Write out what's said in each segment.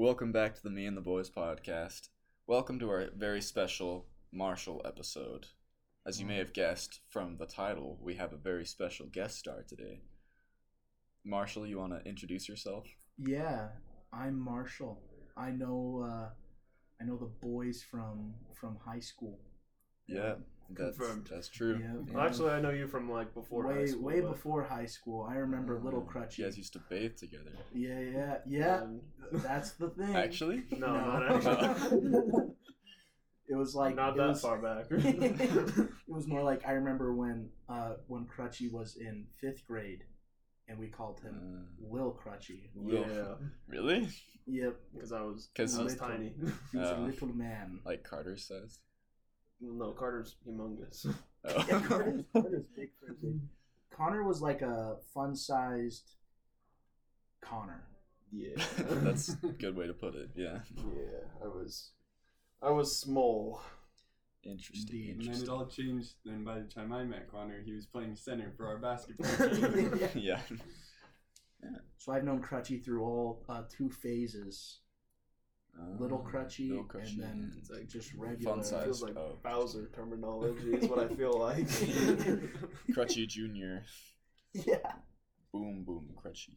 Welcome back to the Me and the Boys podcast. Welcome to our very special Marshall episode. As you may have guessed from the title, we have a very special guest star today. Marshall, you want to introduce yourself? Yeah, I'm Marshall. I know uh, I know the boys from from high school. Yeah, that's, Confirmed. that's true. Yeah. Well, actually, I know you from like before high way school. way but- before high school. I remember Little You Crutchy. guys used to bathe together. Yeah, yeah, yeah. Um, That's the thing. Actually? no, No. not actually. It was like not that was, far back. it was more like I remember when uh, when Crutchy was in fifth grade, and we called him Uh, Lil Crutchy. yeah, really? Yep, because I was because I was Little. tiny. he was Oh. a little man. Like Carter says? No, Carter's humongous. Oh. Yeah, Carter's, Carter's big for. Connor was like a fun-sized Connor. Yeah, that's a good way to put it. Yeah. yeah. I was, I was small. Interesting. Indeed. And then it all changed. Then by the time I met Connor, he was playing center for our basketball team. yeah. So I've known Crutchy through all uh, two phases: little Uh, Crutchy, Little Crutchy, and then. It's like just regular. fun It feels like Oh. Bowser terminology is what I feel like. Crutchy Junior. Yeah. Boom, boom, Crutchy.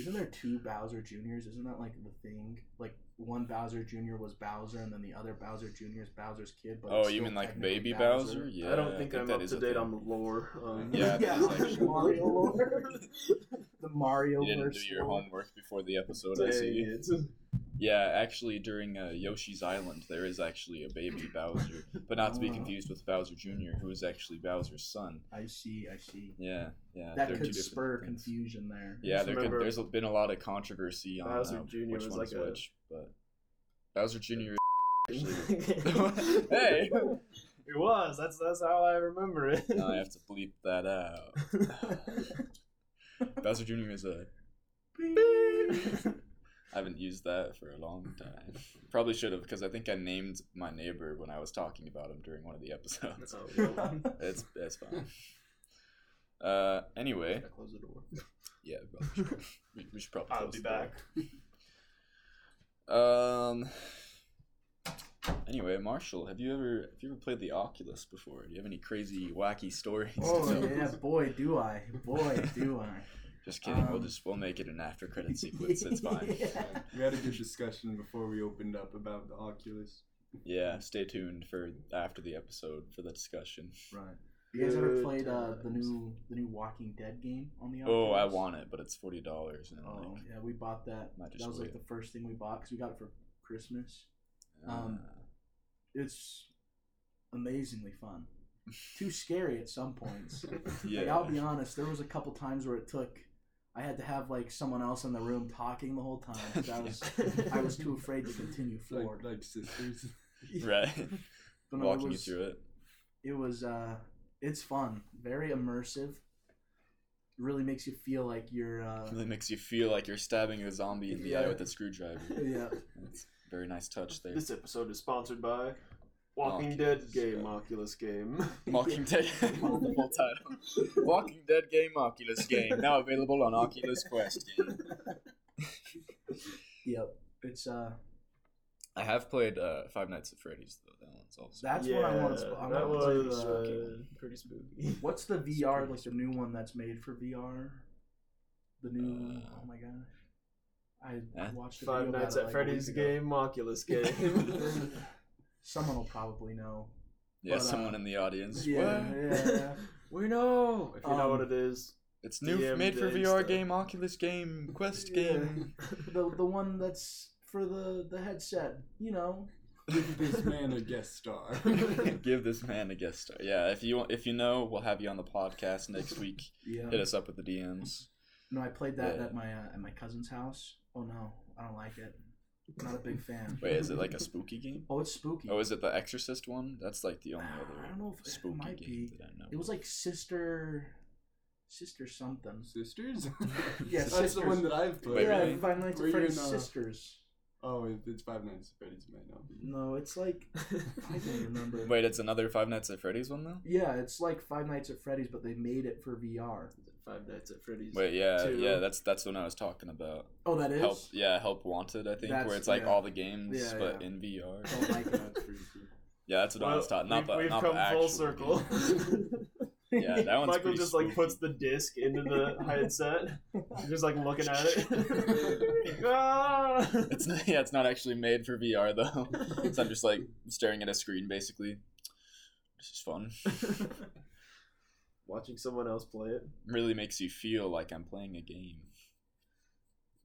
Isn't there two Bowser Juniors? Isn't that like the thing? Like one Bowser Junior was Bowser, and then the other Bowser Junior is Bowser's kid. But Oh, you mean like Baby Bowser? Bowser. Yeah. I don't think, I'm that up is to date thing. on the lore. Um, Yeah, yeah, that's Mario lore. the Mario You didn't do your lore. homework before the episode, I see. it. Yeah, actually, during uh, Yoshi's Island, there is actually a baby Bowser, but not to be Oh. confused with Bowser Jr., who is actually Bowser's son. I see. I see. Yeah, yeah. That could spur things. confusion there. Yeah, there could, there's been a lot of controversy on Bowser uh, Jr. which was one is like a- which, but Bowser Jr. hey, hey, it was. That's that's how I remember it. now I have to bleep that out. Bowser Jr. is a. I haven't used that for a long time. Probably should have because I think I named my neighbor when I was talking about him during one of the episodes. Oh, well, It's it's fine. Uh, anyway, gotta close the door. yeah, we probably should, we, we should probably. I'll close be the door. back. Um. Anyway, Marshall, have you ever have you ever played the Oculus before? Do you have any crazy, wacky stories? to Oh tell? yeah, boy do I, boy do I. Just kidding. we'll Um, just we'll make it an after credit sequence. It's fine. Yeah. we had a good discussion before we opened up about the Oculus. Yeah, stay tuned for after the episode for the discussion. Right. You guys ever played uh, the new the new Walking Dead game on the? Oculus? Oh, I want it, but it's forty dollars Oh like, yeah, we bought that. That just was like wait. the first thing we bought because we got it for Christmas. um, uh, It's amazingly fun. Too scary at some points. yeah. Like, I'll be honest, there was a couple times where it took. I had to have like someone else in the room talking the whole time 'cause I was I was too afraid to continue Like, forward. like sisters. right. But no, Walking it you was, through it. It was uh, it's fun, very immersive. It Really makes you feel like you're. Uh, Really makes you feel like you're stabbing a zombie in the eye with a screwdriver. yeah, That's a very nice touch there. This episode is sponsored by Walking Oculus, Dead game, yeah. Oculus game. Walking Dead, the full title. Walking Dead game, Oculus game, now available on Oculus Quest game. yep. It's uh, I have played uh, Five Nights at Freddy's though. That one's also. that's what I want to. Yeah, I that want to play the was spooky uh, one. pretty spooky. What's the VR like the new one that's made for VR? The new Uh, oh my gosh. I eh? watched a Five video Nights about it, at like, Freddy's game, Oculus game. Someone will probably know. yeah, but, uh, someone in the audience. Yeah, What? yeah. we know if you know Um, what it is. It's new, DM made for day VR stuff. game, Oculus game, Quest Yeah. game. the the one that's for the the headset. You know. Give this man a guest star. Give this man a guest star. Yeah, if you want, if you know, we'll have you on the podcast next week. Yeah. Hit us up with the DMs. No, I played that Yeah. at my uh, at my cousin's house. Oh no, I don't like it. Not a big fan. Wait, is it like a spooky game? Oh, it's spooky. Oh, is it the Exorcist one? That's like the only other. I don't know if it spooky might game be. that I know. It was like sister, sister something. sisters? Yeah, That's sisters. the one that I've played. Wait, yeah, really? Five Nights Were at you Freddy's in, uh, sisters. Oh, if it's Five Nights at Freddy's, it might not be. No, it's like I don't remember. Wait, it's another Five Nights at Freddy's one though. Yeah, it's like Five Nights at Freddy's, but they made it for VR. Five Nights at Freddy's. Wait, yeah, Two. yeah, that's that's what I was talking about. Oh, that is. Help, yeah, Help Wanted, I think, That's- where it's like yeah. all the games, Yeah, but yeah. in VR. Don't like that. That's pretty cool. Yeah, that's what I was talking. Not we've, the we've not come the full circle. Yeah, that one's Michael pretty just like puts the disc into the headset. You're just like looking at it. Ah! It's not, yeah, it's not actually made for VR though. so I'm just like staring at a screen basically. This is fun. Watching someone else play it. Really makes you feel like I'm playing a game.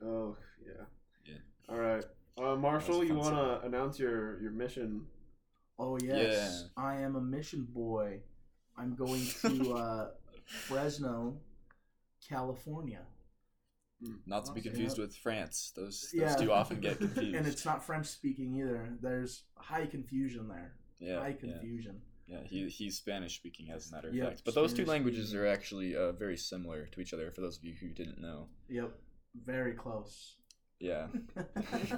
Oh yeah. Yeah. All right, uh, Marshall, you want to announce your your mission? Oh yes, I am a mission boy. I'm going to uh, Fresno, California, Not to be confused Yep. with France. Those those Yeah. two often get confused. and it's not French speaking either. There's high confusion there. yeah, high confusion. yeah. Yeah, he he's Spanish speaking as a matter of Yep, fact. But those two languages speaking. are actually uh, very similar to each other. For those of you who didn't know. Yep, very close. Yeah.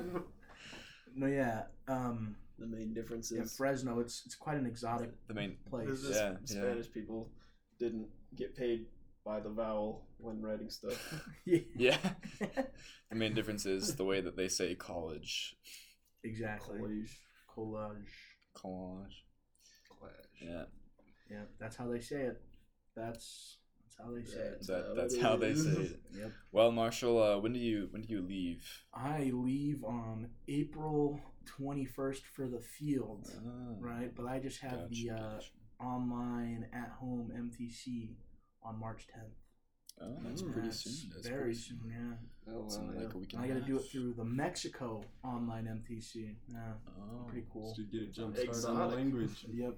no, yeah. Um, The main difference yeah, is Fresno. It's it's quite an exotic The main place. is this Yeah, yeah. Spanish people didn't get paid by the vowel when writing stuff. yeah. the main difference is the way that they say college. exactly. College. Collage. College. Yeah. Yeah, that's how they say it. That's that's how they say it. That's That, how that's how they say it. Yep. Well, Marshall, uh, when do you when do you leave? I leave on April twenty first for the field, Ah, right? But I just have the uh, gotcha. online at home MTC on March tenth. Oh, that's Mm, pretty That's soon. That's very pretty soon, yeah. Oh, wow, like a week And and I a got to do it through the Mexico online MTC. Yeah, Oh. pretty cool. Just to get a jump start on the language. Yep.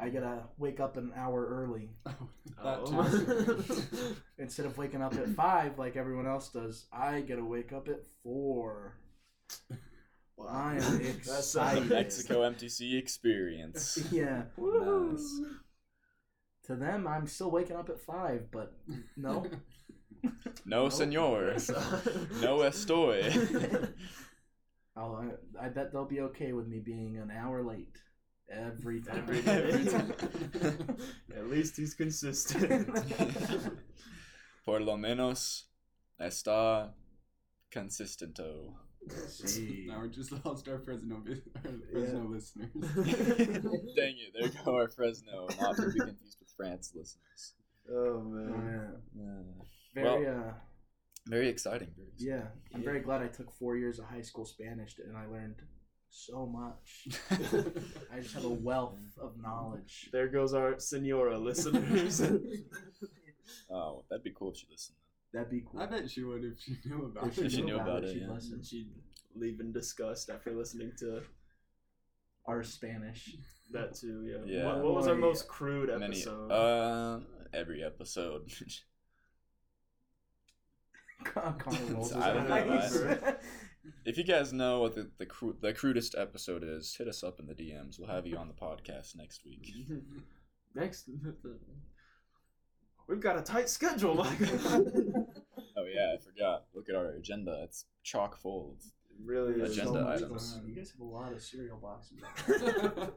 I gotta wake up an hour early that Oh. too. instead of waking up at five like everyone else does. I gotta wake up at four. Wow. I am That excited. sounds- Mexico MTC experience. Yeah. Nice. To them, I'm still waking up at five, but no. No, Nope. senor. no estoy. I'll, oh, I, I bet they'll be okay with me being an hour late every time. Every Every day. time. At least he's consistent. Por lo menos está consistento. See. now we're just lost our Fresno, vi- our Fresno listeners. Dang it, there go our Fresno, not to be confused with France listeners. oh Oh, man. yeah. Yeah. Very, uh, Very exciting. Very exciting. yeah. I'm very glad I took four years of high school Spanish and I learned so much. I just have a wealth of knowledge. There goes our Senora listeners. oh, that'd be cool if she listened. That'd be cool. I bet she would if she knew about If it. she knew about it, she'd yeah. listen. She'd leave in disgust after listening to Our Spanish. that too. Yeah. Yeah. What, what was our Boy, most crude Many, episode? uh, every episode. Connor rolls his I don't know, eyes. if you guys know what the the, cru- the crudest episode is, hit us up in the DMs. We'll have you on the podcast next week. Next, we've got a tight schedule, Michael. Oh yeah, I forgot. Look at our agenda. It's chock full. It's- really. Agenda So items. going. You guys have a lot of cereal boxes.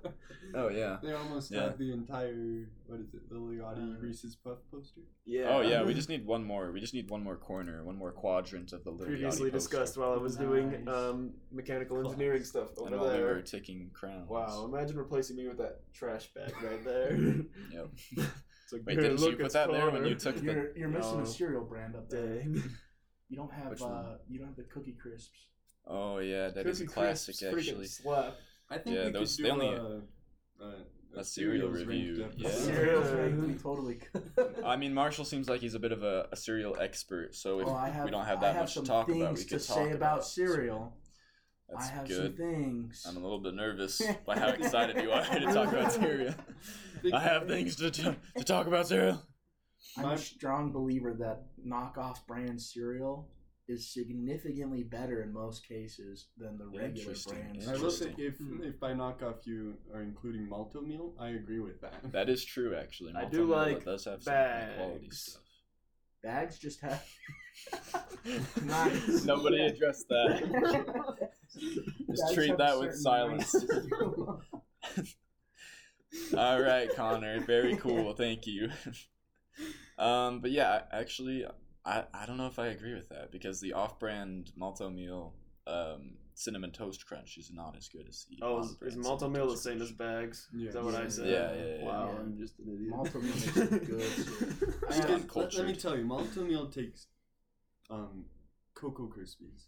Oh yeah. they almost Yeah. have the entire what is it, the Lil Yachty Uh, Reese's Puff poster. Yeah. Oh yeah. We just need one more. We just need one more corner, one more quadrant of the little previously Yachty poster. discussed while I was doing Nice. um, mechanical engineering stuff And over while we there. were taking crowns. Wow! Imagine replacing me with that trash bag right there. Yep. It's like, Wait, didn't you put it's that there when you took the? You're you're missing No. a cereal brand up there. Dang. You don't have uh you don't have the cookie crisps. Oh yeah, that is a Cookie classic Crisps freaking actually. Slap. I think Yeah, we those- could they do only- a, a, a cereal cereals review, yeah. episode. Cereals Yeah. We totally could. I mean, Marshall seems like he's a bit of a, a cereal expert, so if Oh, have, we don't have that have much to talk about, we to could say talk about, about cereal. That's I have good. some things. I'm a little bit nervous by how excited you are to talk about cereal. I have things to t- to talk about cereal. I'm a strong believer that knockoff brand cereal is significantly better in most cases than the regular brands. I will say Interesting. if if by knockoff you are including Malt-O-Meal, I agree with that. That is true, actually. I do Meal, like it does have some quality stuff. Bags just have. Nice. Nobody addressed that. Just Bags treat that with silence. All right, Connor. Very cool. Thank you. Um, but yeah, actually, I, I don't know if I agree with that because the off-brand Malt-O-Meal um, cinnamon toast crunch is not as good as the Oh, is, on-brand is Malto cinnamon meal the same as bags? Yeah. Is that what I Yeah. said? Yeah, yeah, yeah, Wow, yeah. I'm just an idiot. Malt-O-Meal is good. Because Yeah. let, let me tell you, Malt-O-Meal takes um, Cocoa Krispies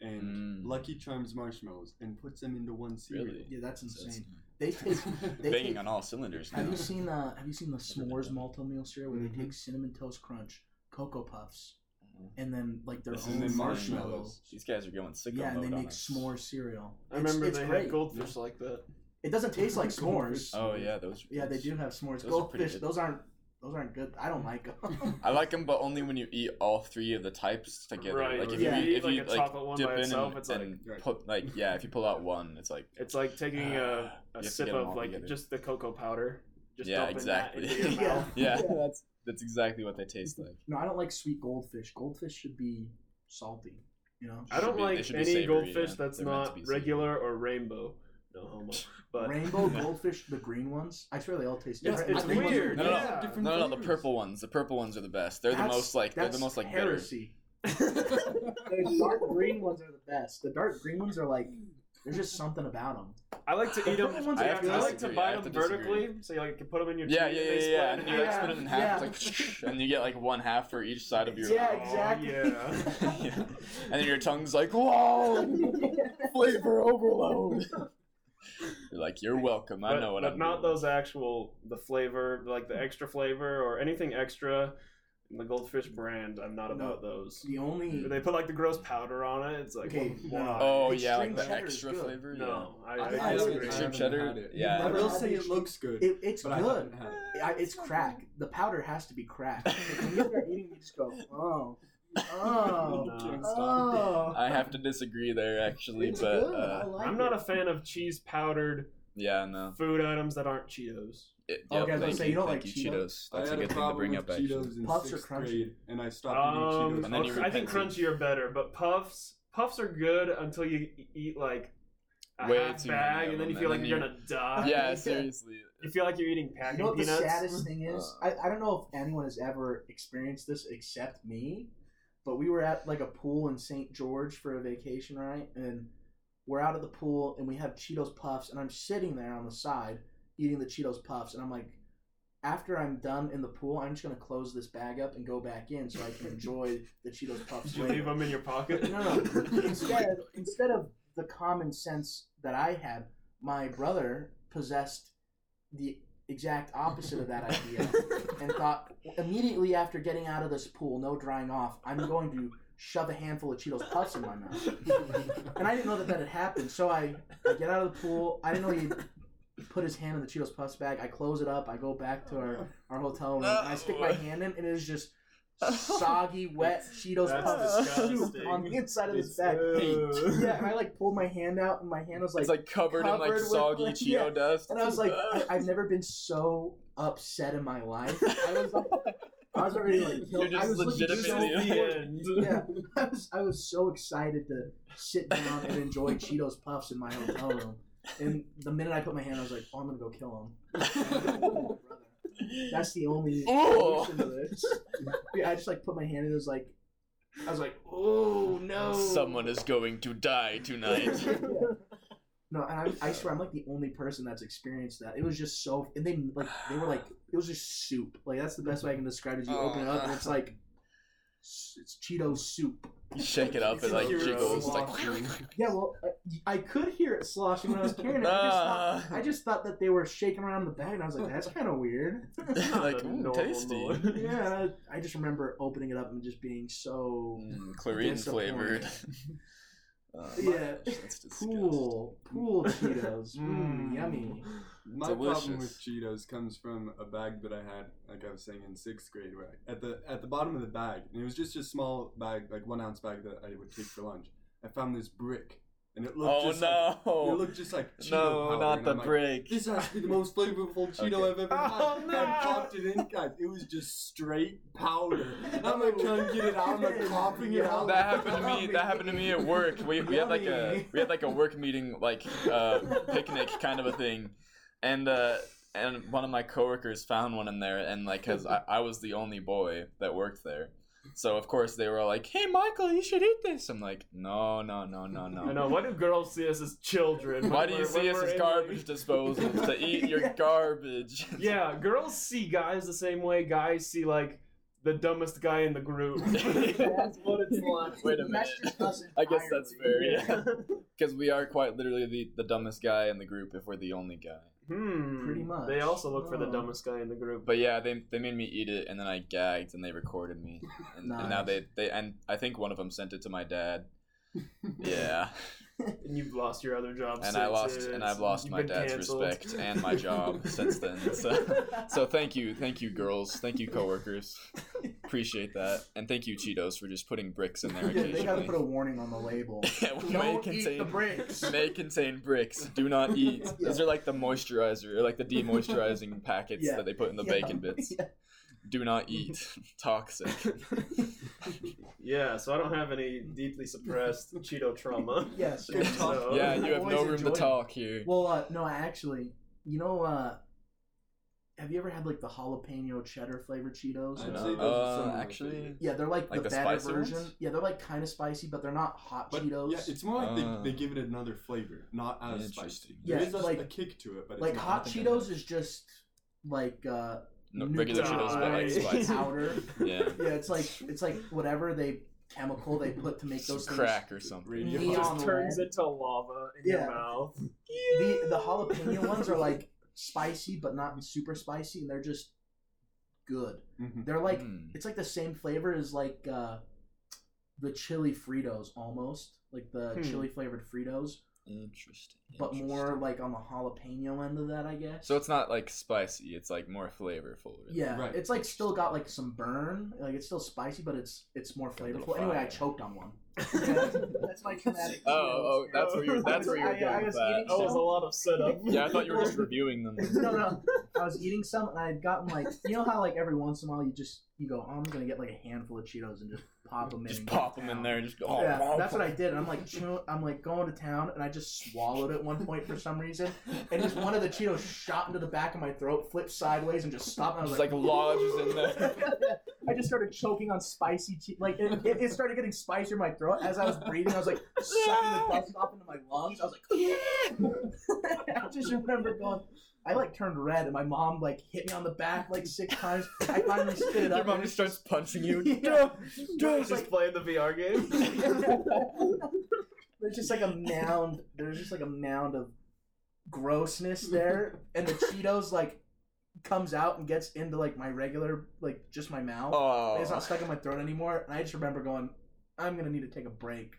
and Mm. Lucky Charms marshmallows and puts them into one cereal. Really? Yeah, that's insane. it's They take. They banging take on all cylinders. have you seen uh Have you seen the s'mores done. Malt-O-Meal cereal where they Mhm. take cinnamon toast crunch, cocoa puffs, Mhm. and then like their This own is insane. marshmallows? These guys are going sicko Yeah, and they on make us. s'more cereal. I It's- remember it's they great. had goldfish like that. It doesn't taste like s'mores. Oh yeah, those. Are Yeah, they do have s'mores. Those are pretty Goldfish, good. those aren't those aren't good. I don't like them. I like them, but only when you eat all three of the types together. Right, Like if yeah. you You eat, if eat, you like, a like chocolate one dip by in itself, and, it's like- and Right. put like yeah, if you pull out one, it's like It's like taking a, You a to sip get 'em of all like together. just the cocoa powder. Just Yeah, dumping exactly. That into your Yeah. mouth. yeah, Yeah. that's that's exactly what they taste like. no, I don't like sweet goldfish. Goldfish should be salty. You know, I don't Should be- they like should be any savory, goldfish yeah. that's They're meant to not be savory. regular or rainbow. No homo. But rainbow goldfish, the green ones. I swear they all taste It's- different. it's I think ones weird. No, no, no. Yeah. Different No, no, no, the flavors. purple ones. The purple ones are the best. They're the That's- most like they're the that's most like bitter. heresy. The dark green ones are the best. The dark green ones are like there's just something about them. I like to eat them. purple ones I, are I like to disagree. I buy them to vertically, so you like, can put them in your Yeah, teeth yeah, and yeah, yeah. split And you like half. split it in half, Yeah. it's like, and you get like one half for each side of your. Yeah, Oh, exactly. yeah. Yeah. And then your tongue's like, whoa, flavor overload. You're like, you're welcome. I but, know what but I'm But not doing. those actual the flavor, like the extra flavor or anything extra. In The goldfish brand, I'm not No. about those. The only They put like the gross powder on it. It's like, Okay, why? no. Oh Extreme yeah, like the cheddar is extra good. flavor. No, I, I- I, I disagree. haven't- Extreme haven't cheddar. had it. Yeah. I Never will had say the it looks good, it, it's but I good. haven't had it. I, it's crack. The powder has to be crack. When you start eating, you just go, oh, oh, No. Can't stop. oh. I have to disagree there actually, It's but good. I uh, like I'm not it. a fan of cheese powdered yeah, no. food items that aren't Cheetos. It, Oh, yep, okay, I was gonna thank say, you, you don't thank like you, Cheetos? Cheetos. I That's a good a thing to bring up actually. Cheetos in Puffs are sixth crunchy. grade, and I stopped Um, eating Cheetos. And then you I think crunchy are better, but puffs puffs are good until you eat like a Way half too many bag, and then you feel like you're you- gonna die. Yeah, seriously. You feel like you're eating You know what the saddest thing is? Uh. I, I don't know if anyone has ever experienced this except me, but we were at like a pool in St. George for a vacation, right? And we're out at the pool and we have Cheetos Puffs, and I'm sitting there on the side eating the Cheetos Puffs, and I'm like, after I'm done in the pool, I'm just gonna close this bag up and go back in so I can enjoy the Cheetos Puffs. Did you later. leave them in your pocket? No, no. instead, instead of the common sense that I had, my brother possessed the exact opposite of that idea and thought immediately after getting out of this pool, no drying off, I'm going to shove a handful of Cheetos Puffs in my mouth. And I didn't know that that had happened, so I, I get out of the pool. I didn't know he put his hand in the Cheetos Puffs bag. I close it up. I go back to our, our hotel room. And I stick my hand in, and it is just soggy, wet Cheetos That's Puffs soup disgusting. on the inside of this It's bag. hate. Yeah, and I like pulled my hand out, and my hand was like, it's like covered, in like with, soggy like- Cheeto yeah. dust. and I was like, I, I've never been so upset in my life. I was like, I was already like, You're killed. I just was looking so legitimately- the forward- end. yeah, I was I was so excited to sit down and enjoy Cheetos Puffs in my hotel room. And the minute I put my hand, I was like, "Oh, I'm gonna go kill him." That's the only Ooh. solution to this. Yeah, I just like put my hand in. It was like, I was like, "Oh no!" Someone is going to die tonight. Yeah. No, and I, I swear I'm like the only person that's experienced that. It was just so, and they like they were like it was just soup. Like that's the best way I can describe it. you open it up and it's like s- it's Cheeto soup. You shake it up, and like like you're jiggles. Like, sloshing. Yeah, well, I, I could hear it sloshing when I was carrying it. I just, thought. I just thought that they were shaking around in the bag, and I was like, that's kind of weird. like, The ooh, normal tasty. noise. yeah, I just remember opening it up and just being so Mm, chlorine flavored. Oh, Yeah. gosh, that's disgusting. pool, pool Cheetos, mm, Mm. yummy. My problem with Cheetos comes from a bag that I had, like I was saying in sixth grade, where I, at the at the bottom of the bag, and it was just a small bag, like one ounce bag that I would take for lunch. I found this brick, and it looked Oh just like, it no! looked just like Cheeto No, powder, not and the like, brick. This has to be the most flavorful Cheeto Okay. I've ever had. Oh, And no. I popped it in, guys. It was just straight powder. I'm like trying to get it out. I'm like popping it out. That happened to me. That happened to me at work. We, we had like a we had like a work meeting, like uh, picnic kind of a thing, and uh, and one of my coworkers found one in there, and like, cause I, I was the only boy that worked there, so of course they were like, "Hey, Michael, you should eat this." I'm like, "No, no, no, no, no." I know. Why do girls see us as children? Why do you see us as garbage disposals to eat your Yeah. garbage? Yeah, girls see guys the same way guys see like the dumbest guy in the group. That's what it's like. Wait a minute. I guess that's fair. Yeah, because we are quite literally the, the dumbest guy in the group if we're the only guy. Hmm. Pretty much. They also look for the Oh. dumbest guy in the group. But yeah, they, they made me eat it, and then I gagged, and they recorded me, and, and now they they and I think one of them sent it to my dad. Yeah, and you've lost your other job. and I lost since and I've lost you've my dad's canceled. respect and my job since then. So so thank you, thank you, girls, thank you, coworkers, appreciate that, and thank you, Cheetos, for just putting bricks in there Yeah, they gotta put a warning on the label. Yeah, may Don't eat the contain bricks. may contain bricks. Do not eat. Those are like the moisturizer, or like the demoisturizing packets Yeah. that they put in the Yeah. bacon bits. Yeah. Do not eat. Toxic. Yeah, so I don't have any deeply suppressed Cheeto trauma. Yes. Good talk. So- Yeah, you have no always room to enjoyed it. talk here. Well, uh, no, actually, you know, uh, have you ever had like the jalapeno cheddar flavored Cheetos? I'd No. say those are some Uh, actually. Yeah, they're like, Like the, the better version. ones? Yeah, they're like kind of spicy, but they're not hot But Cheetos. yeah, it's more like Uh. they, they give it another flavor, not as spicy. Yeah, is a, like- a kick to it, but like not. hot I think I Cheetos is just like uh, No, regular Cheetos, but like Nice. spicy. powder. Yeah. Yeah, it's like it's like whatever they chemical they put to make Some those things. crack or something. Radio. It Neon just turns red. into lava in Yeah. your mouth. The the jalapeno ones are like spicy, but not super spicy, and they're just good. Mhm. They're like Mm. it's like the same flavor as like uh, the chili Fritos almost, like the Hmm. chili flavored Fritos, Interesting. but more like on the jalapeno end of that, I guess. So it's not like spicy. It's like more flavorful. really. yeah, Right. it's like still got like some burn, like it's still spicy, but it's it's more flavorful. Anyway, I choked on one. that's my traumatic. Oh, oh, oh that's where you're. That's where you're going I with was that. eating That was a lot of setup. Yeah, I thought you were just reviewing them. no, no. I was eating some, and I had gotten like, you know how like every once in a while you just you go, oh, I'm gonna get like a handful of Cheetos and just pop them in. Just pop go them in there and just. Oh, Yeah, that's what I did. And I'm like, chew- I'm like going to town, and I just swallowed at one point for some reason, and just one of the Cheetos shot into the back of my throat, flipped sideways, and just stopped. And I was Just like lodges in there. I just started choking on spicy cheese. Like it, it, it started getting spicier in my throat as I was breathing. I was like sucking the dust off into my lungs. I was like, I just remember going. I like turned red, and my mom like hit me on the back like six times. I finally spit it Your mom just starts punching you. Yeah. Just like- playing the VR game. There's just like a mound. There's just like a mound of grossness there, and the Cheetos like comes out and gets into like my regular like just my mouth. Oh. It's not stuck in my throat anymore. And I just remember going, I'm gonna need to take a break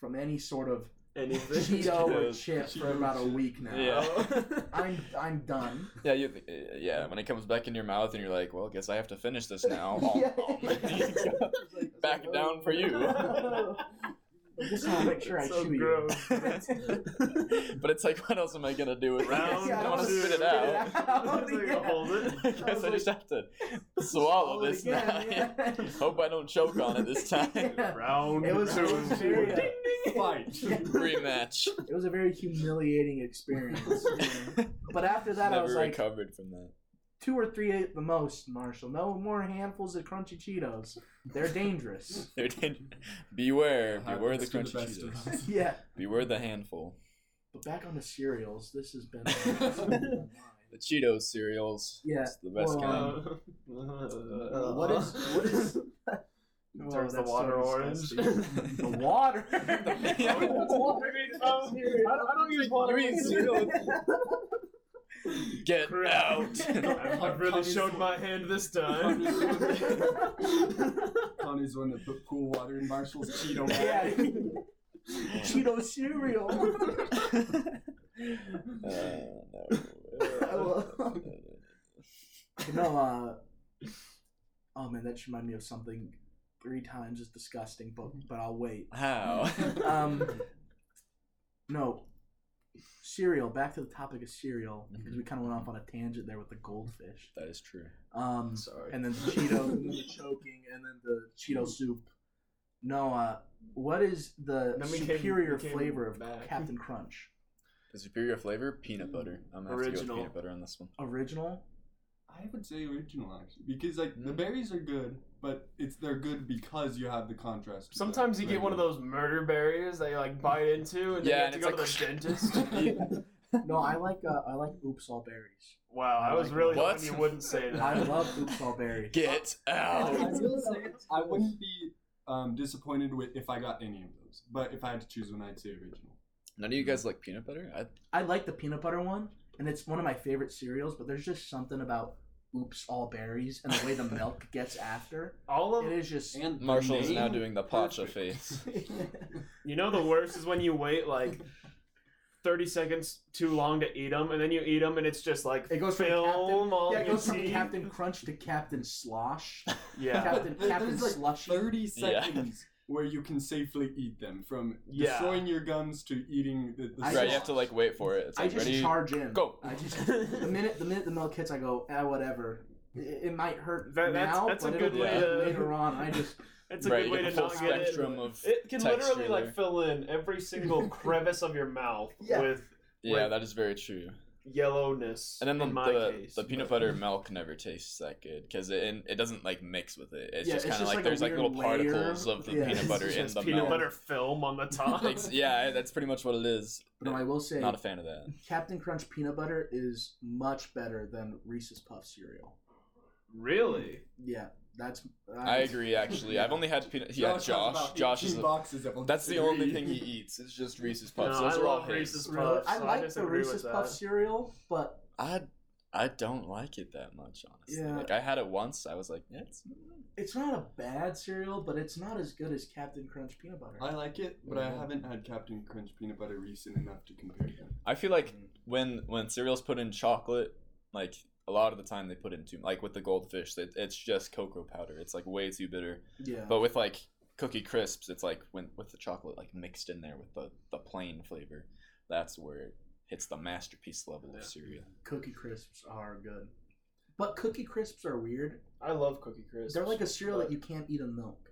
from any sort of Anything. Cheeto or Cheetos. chip for about a week now. Yeah. I'm I'm done. Yeah, you, uh, yeah. When it comes back in your mouth, and you're like, "Well, guess I have to finish this now." Yeah. Back down for you. I just want to make sure I So chew gross. you. but it's like, what else am I gonna do with Round this? Yeah, I want to spit it Spit out. it out. It's like, Yeah. hold it. I guess I just have to swallow Swallow it this again, now. yeah. Hope I don't choke on it this time. Yeah. Round It was, two. it was very, uh, Fight. Rematch. it was a very humiliating experience. But after that, I was like, recovered from that. Two or three at the most, Marshall. No more handfuls of crunchy Cheetos. They're dangerous. They're dan- Beware, beware the crunchy best of Cheetos. us. yeah. Beware the handful. But back on the cereals, this has been. uh, The Cheetos cereals. Yeah, It's the best well, kind. Uh, what is what is? Oh, Turns the that's so water orange. the water. Yeah. Water. I don't, I don't use water. You eat cereal. Get Crap. out. I've really showed my hand this time. Connie's one that put cool water in Marshall's Cheeto yeah. bag. Cheeto cereal. Uh, no, uh, oh man, that should remind me of something three times as disgusting, but but I'll wait. How? Um, no, cereal. Back to the topic of cereal because we kind of went off on a tangent there with the goldfish. that is true. Um, Sorry. and then the Cheeto and then the choking, and then the Cheeto soup. No, uh, what is the Then we came- superior came flavor of back. Captain Crunch? The superior flavor, peanut butter. I'm gonna have to go Original. with peanut butter on this one. Original. I would say original actually, because like the Mm. berries are good, but it's they're good because you have the contrast. Sometimes you get one of those murder berries that you like bite into, and then Yeah, you have to it's go like- to the dentist. No, I like uh, I like oops all berries. wow, I I was like really What? hoping you wouldn't say that. I love oops all berries. Get out! will say I wouldn't be um, disappointed with if I got any of those, but if I had to choose one, I'd say original. None of you guys like peanut butter? I, I like the peanut butter one, and it's one of my favorite cereals. But there's just something about oops all berries and the way the milk gets after. All of It is just And the Marshall is now doing the Pacha face. You know the worst is when you wait like 30 seconds too long to eat them, and then you eat them, and it's just like It goes from film Captain- all yeah, it you goes from see. Captain Crunch to Captain Slosh. Yeah. Captain There- Captain There's like Slushy. 30 Yeah. Seconds where you can safely eat them, from Yeah. destroying your gums to eating the, the I right, you have to like wait for it. It's I like just ready. charge in. Go. I just the minute the minute the milk hits, I go ah whatever. It, it might hurt That- that's- now, that's a but good it'll way to- later on. I just It's a Right, good way to the not full get it. of It can texture literally like there. fill in every single crevice of your mouth Yeah. with Yeah, like- that is very true. Yellowness. And then the in my the, case, the peanut but- butter milk never tastes that good because it it doesn't like mix with it. It's Yeah, just kind of like, like there's like little layer. particles of the Yeah. peanut It's butter in Just the peanut milk. butter film on the top. Ex- yeah, that's pretty much what it is. but no, I will say Not a fan of that. Captain Crunch peanut butter is much better than Reese's Puff cereal. really? Yeah, that's. I agree. Actually, I've only had peanut. Yeah, has Josh. about Josh is. A, boxes of them. that's the only thing he eats. It's just Reese's Puffs. No, Those I are all love his. Reese's Really? Puffs. I I like the disagree with Reese's that. Puff cereal, but I I don't like it that much, honestly. Yeah. Like I had it once. I was like, yeah, it's it's not a bad cereal. But it's not as good as Captain Crunch peanut butter. I like it, but I haven't had Captain Crunch peanut butter recent enough to compare them. I feel like mm. when when cereals put in chocolate, like a lot of the time they put in too like with the goldfish, it, it's just cocoa powder. It's like way too bitter. yeah, But with like cookie crisps, it's like when with the chocolate like mixed in there with the the plain flavor. That's where it hits the masterpiece level Yeah. of cereal. Cookie Crisps are good. But Cookie Crisps are weird. I love Cookie crisps They're like a cereal that you can't eat in milk.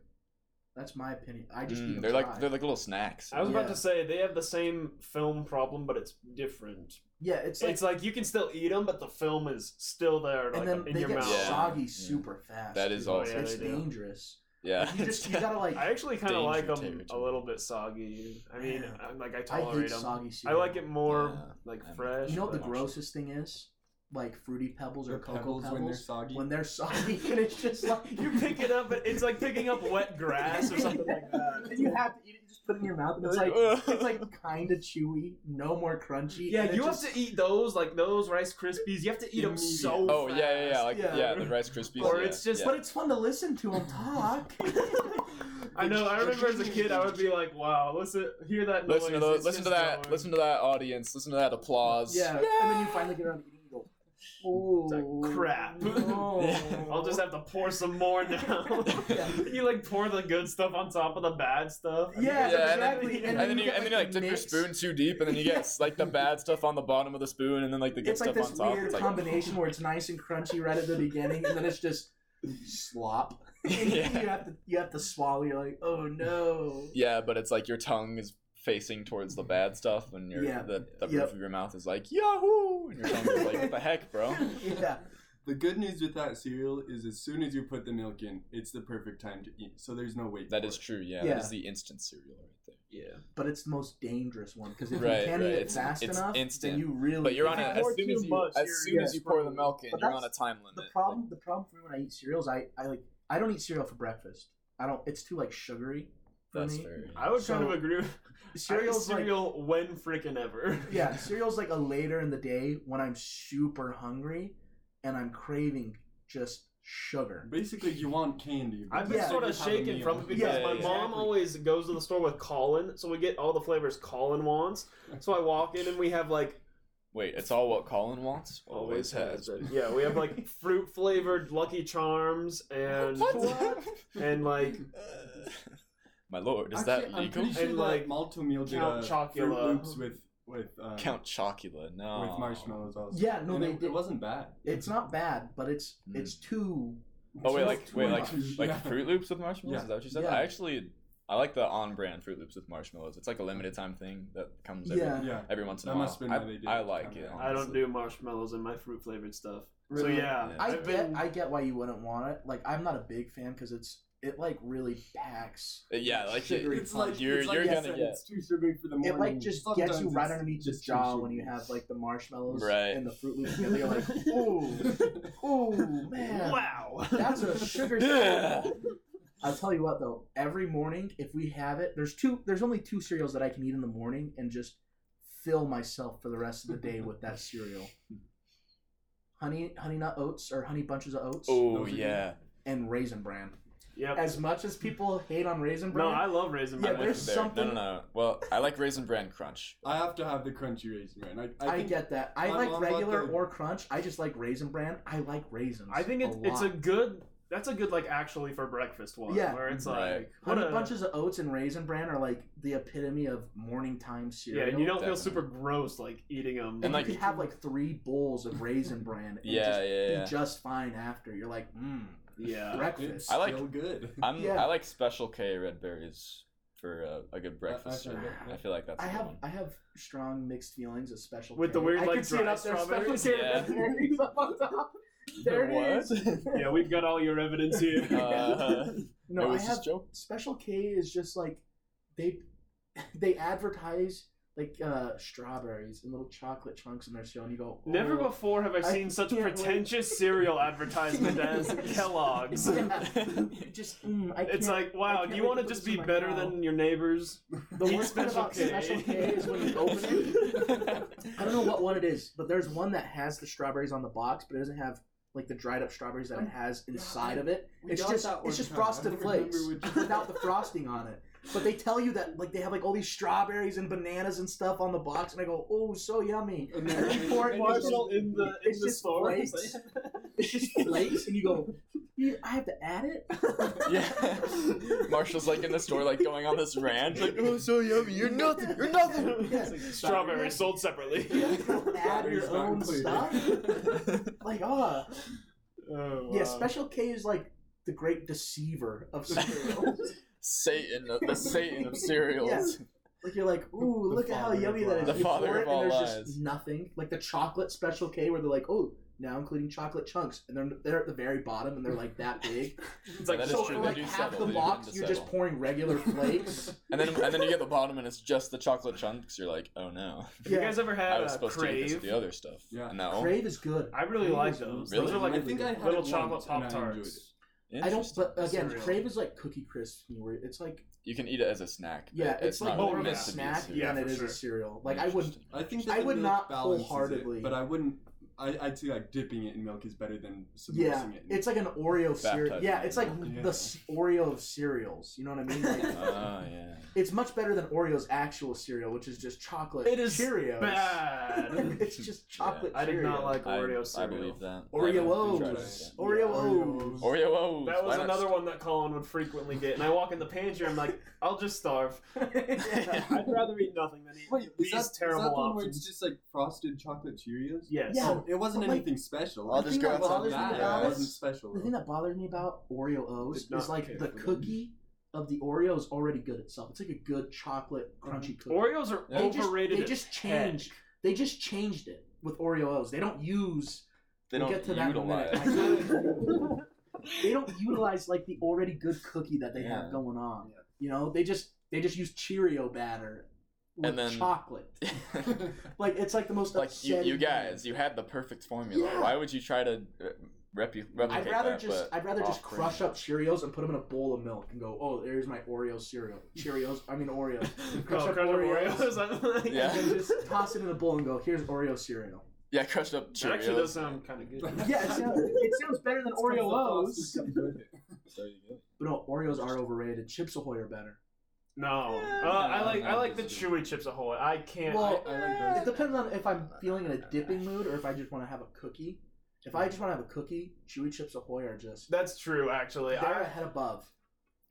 That's my opinion. I just eat Mm, them they're like they're like little snacks. I was about Yeah. to say they have the same film problem, but it's different. yeah, it's It's like, like, you can still eat them, but the film is still there, like and then in they your get mouth. Yeah. soggy Yeah. super fast. That is too. also it's true. dangerous. yeah. Like, you just you gotta like. I actually kind of like Danger them a territory. little bit soggy. I mean, Yeah. I, like I I tolerate hate them. soggy I like it more Yeah, like I'm- fresh. You know what the but- grossest thing is? Like fruity pebbles or The cocoa pebbles pebbles when they're soggy. when they're soggy and it's just like You pick it up, but it's like picking up wet grass or something like that. and you have to eat it. You just put it in your mouth and it's like it's like kind of chewy, no more crunchy. Yeah, and it you just- have to eat those like those Rice Krispies. You have to eat them Immediate. so Oh yeah, yeah, yeah, like Yeah. yeah, the Rice Krispies. Or yeah, it's just- yeah. But it's fun to listen to them talk. I know. I remember as a kid, I would be like, "Wow, listen, hear that noise." listen to those, listen to that, going." listen to that audience, listen to that applause. yeah, and then you finally get around to eating and go, oh, like, crap. no." I'll just have to pour some more now. Yeah. you like pour the good stuff on top of the bad stuff. Yeah, Yeah, and then, exactly. and then you get, and then you like dip your spoon too deep, and then you get like the bad stuff on the bottom of the spoon, and then like the good It's stuff this on top. weird It's like this combination where it's nice and crunchy right at the beginning, and then it's just slop. Yeah. You have to you have to swallow. You're like, oh no. yeah, but it's like your tongue is facing towards the bad stuff, and your Yeah. the, the Yep. roof of your mouth is like Yahoo, and your tongue is like what the heck, bro. yeah. The good news with that cereal is as soon as you put the milk in, it's the perfect time to eat. So there's no wait. That for is it. true. Yeah, Yeah. that is the instant cereal right there. Yeah. But it's the most dangerous one because if Right, you can't right. eat it It's- fast it's enough, instant. then you really. But you're on you a If as pour soon too as you much, as soon yeah, as you pour the milk in, you're on a time limit. The problem, the problem for me when I eat cereals, I, I like I don't eat cereal for breakfast. I don't. It's too like sugary for That's me. fair. I would kind of agree. with Cereal's I eat like cereal when freaking ever. yeah, cereal's like a later in the day when I'm super hungry and I'm craving just sugar. Basically, you want candy. I've been Yeah, sort of just shaken from it because Yeah, my exactly. mom always goes to the store with Colin, so we get all the flavors Colin wants. So I walk in and we have like Wait, it's all what Colin wants. Always has. been. Yeah, we have like fruit flavored Lucky Charms and What? and like My lord, is Actually, that I'm legal? pretty sure And, that like, Malt-O-Meal did Count a Chocula. Froot Loops with with um, Count Chocula, no. with marshmallows also. Yeah, no, And they it, did. it wasn't bad. It's not bad, but it's Mm. it's too. Oh wait, It's like wait, like much. like Yeah. Froot Loops with marshmallows? Yeah. Is that what you said? Yeah. I actually I like the on-brand Froot Loops with marshmallows. It's like a limited time thing that comes every, Yeah. Yeah. every once in a That while. must have been I, why they did I it. like it. I I don't honestly. do marshmallows in my fruit flavored stuff. So Really? yeah, Yeah. I I've get been- I get why you wouldn't want it. Like I'm not a big fan because it's it like really packs. Uh, Yeah, like Sugary it, It's like you're it's like you're you gonna said, get it's too sugary for the morning. It like just gets you right underneath the jaw when you have like the marshmallows Right. and the Froot Loops together. You're like, ooh, ooh, man, wow. that's a sugar. Yeah. I'll tell you what though, every morning if we have it, there's two. There's only two cereals that I can eat in the morning and just fill myself for the rest of the day with that cereal. Honey, honey nut oats or honey bunches of oats Oh Those are good. yeah. and raisin bran. Yep. As much as people hate on raisin bran, No, I love raisin Bran. Yeah, there's There- something- No, no, no. Well, I like Raisin Bran Crunch. I have to have the crunchy raisin bran. I, I, I, get that. I like regular the- or crunch. I just like raisin bran. I like raisins. I think it's it's a good. That's a good like actually for breakfast one. Yeah. Where it's Right. like what honey a, bunches of oats and raisin bran are like the epitome of morning time cereal. Yeah, and you don't feel super gross like eating them. And And, like- you could have like three bowls of raisin bran. And Yeah, just yeah, be just fine after. You're like, mmm, yeah. breakfast. I like- good. I'm Yeah. I like Special K red berries for a, a good breakfast I've heard cereal. that. I feel like that's I a good have one. I have strong mixed feelings of special With K. the weird, I like, can see it dry up there. strawberries? Special K Yeah. red berries up on top. There it What? is. yeah, we've got all your evidence here. Uh, No, I have joke. Special K is just like they they advertise like uh strawberries and little chocolate chunks in their show, and you go, Never "Oh." before have I I seen such can't wait. pretentious cereal advertisement as Kellogg's. Yeah. just mm, I It's can't- like, wow, can't do you want to just be better mouth. than your neighbors? The Eat worst part Special about K. Special K is when you open it. I don't know what one it is, but there's one that has the strawberries on the box, but it doesn't have like the dried up strawberries that it has inside of it. We It's just it's just frosted flakes without the frosting on it. But they tell you that like they have like all these strawberries and bananas and stuff on the box, and I go, oh, so yummy. And And then- you pour it and in Marshall in the in the store. flakes. It's just flakes, and you go, I have to add it. Yeah. Marshall's like in the store, like going on this rant, like, oh, so yummy. You're nothing. You're nothing. Yeah. Strawberries sold separately. You add your own included. stuff. Like, oh, Oh, yeah. Special K is like the great deceiver of cereal. Satan, the Satan of cereals. Like you're like, ooh, The look at how yummy that is. The You father pour of it, all and there's lies. just nothing. Like the chocolate Special K, where they're like, oh, now including chocolate chunks, and they're they're at the very bottom, and they're like that big. It's like That is so for like half settle, the they box, you're just pouring regular flakes. And then and then you get the bottom and it's just the chocolate chunks. You're like, oh no. Have you guys ever had? I had was a supposed to eat this with the other stuff. Yeah. No. Krave is good. I really Krave like those. Really? Those are like I think I had little chocolate once and I pop enjoyed tarts. I don't, but again, Cereal. Krave is like Cookie Crisp. Where it's like, You can eat it as a snack. yeah, it's, like more of a snack cereal. Yeah, than it sure. a cereal. Like I would, Interesting. I think that I would not balances wholeheartedly- it, but I wouldn't. I, I'd say like dipping it in milk is better than yeah, it. In it's like an Oreo cereal. Yeah, it's like Yeah. the s- Oreo of cereals. You know what I mean? Like, Oh yeah. it's much better than Oreo's actual cereal, which is just chocolate It is Cheerios. bad. it's just chocolate. I did not like I, Oreo I cereal. believe that. Oreo I haven't O's. Oreo O's. Oreo O's. That was Why not another one that Colin would frequently get, and I walk in the pantry, I'm like, I'll just starve. I'd rather eat nothing than eat Wait, is these that, is terrible that the one where it's just like frosted chocolate Cheerios? Yes. Yeah. Oh, it wasn't but, like, anything special. I'll The just thing go that outside bothers me and that. about it it- wasn't special. The thing that bothers me about Oreo O's Did not is like care the for them. cookie of the Oreo is already good itself. It's like a good chocolate mm-hmm. crunchy cookie. Oreos are Yeah. they just, overrated. they as just heck. changed. They just changed it with Oreo O's. They don't use. They we'll don't get to that in a minute. utilize. They don't utilize like the already good cookie that they Yeah. have going on. You know, they just they just use Cheerio batter with And then- chocolate. Like it's like the most like you, upsetting you thing. guys, you had the perfect formula. Yeah. Why would you try to uh, repu- replicate I'd rather that? just I'd rather just crush up Cheerios and put them in a bowl of milk and go, oh, there's my Oreo cereal. Cheerios, I mean Oreos. Crush Oh, up crush up Oreos. Oreos. Yeah. And just toss it in a bowl and go, here's Oreo cereal. Yeah, crushed up Cheerios. That actually does sound kind of good. Yeah, it sounds, it sounds better than Oreo O's. So you go. But no, Oreos are overrated. Chips Ahoy are better. No, Yeah. uh, I like I like the disagree. chewy chips ahoy. I can't. Well, I, I like It depends on if I'm feeling in a dipping mood or if I just want to have a cookie. If I just want to have a cookie, Chewy Chips Ahoy are just that's true, actually. they're I ahead above.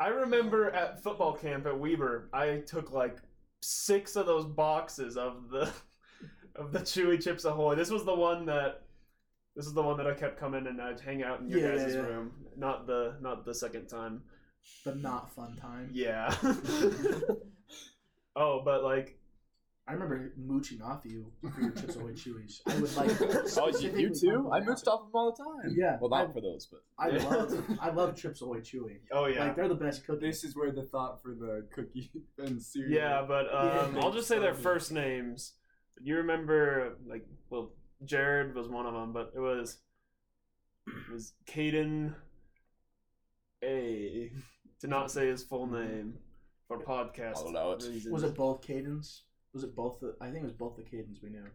I remember at football camp at Weber, I took like six of those boxes of the of the chewy chips ahoy. This was the one that this is the one that I kept coming and I'd hang out in your Yeah, guys' yeah, yeah. room. Not the not the second time. The not fun time. Yeah. oh, but like, I remember mooching off you for your Chips Ahoy Chewies. I would like. Oh, you, you too? I mooched that. off them all the time. Yeah, Well, not I- for those, but I Yeah. love I love Chips Ahoy Chewy. oh yeah. Like they're the best cookies. This is where the thought for the cookie and cereal. Yeah, but um, Yeah. I'll just say their first names. You remember, like, well, Jared was one of them, but it was it was Caden A. To not say his full name for podcast I'll allow it. reasons. Was it both Cadens? Was it both? The, I think it was both the Cadens we knew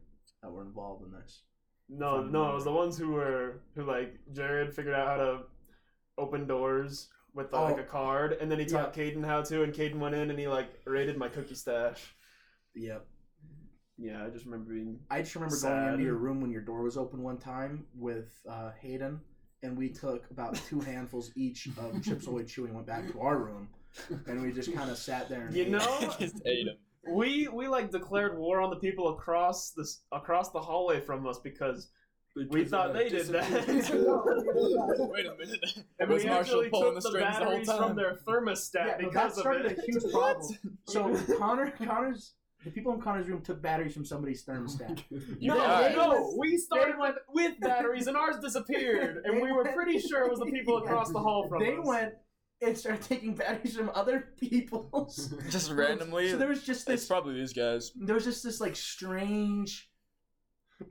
that were involved in this. No, From no, it was the ones who were who like Jared figured out how to open doors with uh, like Oh. a card, and then he taught Caden how to, and Caden went in and he like raided my cookie stash. Yep. Yeah, I just remember being I just remember Sad. going into your room when your door was open one time with uh, Hayden, and we took about two handfuls each of Chips Ahoy Chewy and went back to our room, and we just kind of sat there. And You ate. know- just ate them. we we like declared war on the people across this across the hallway from us because we thought they did that. Wait a minute. and was we Marshall actually pulling took the the strings the whole batteries time? from their thermostat Yeah, no, that because of started it. a huge problem. So Connor, Connor's the people in Connor's room took batteries from somebody's thermostat. You no, guys. no, we started with, with batteries and ours disappeared, and we were pretty sure it was the people across the hall from They us. They went and started taking batteries from other people's. Just randomly. So there was just this. it's this. probably these guys. There was just this like strange,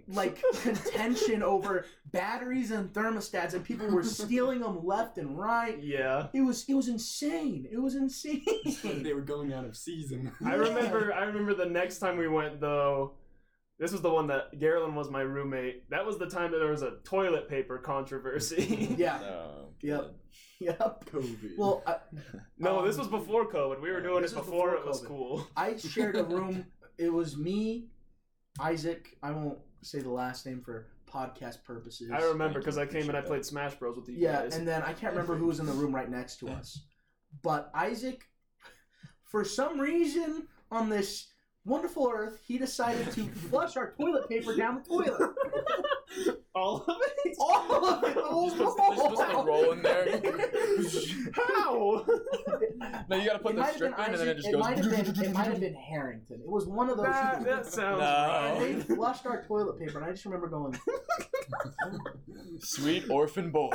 like contention over batteries and thermostats, and people were stealing them left and right. Yeah. It was it was insane. It was insane. they were going out of season. I remember I remember the next time we went though. This was the one that Garland was my roommate. That was the time that there was a toilet paper controversy. yeah. No. Yep. Yep. COVID. Well, I, no, Um, this was before COVID. We were doing this it before, before it was COVID. cool. I shared a room. It was me, Isaac. I won't say the last name for podcast purposes. I remember because I came and I played Smash Bros with you Yeah, guys. and then I can't remember who was in the room right next to us. But Isaac, for some reason on this wonderful earth, he decided to flush our toilet paper down the toilet. All of it? All of it. Oh, Just put, just put the roll in there. How? no, you gotta put It the strip been in, and then it just It goes. might have been. It might have been Harrington. It was one of those. that, that sounds No. and they right. flushed our toilet paper, and I just remember going. Sweet orphan boy.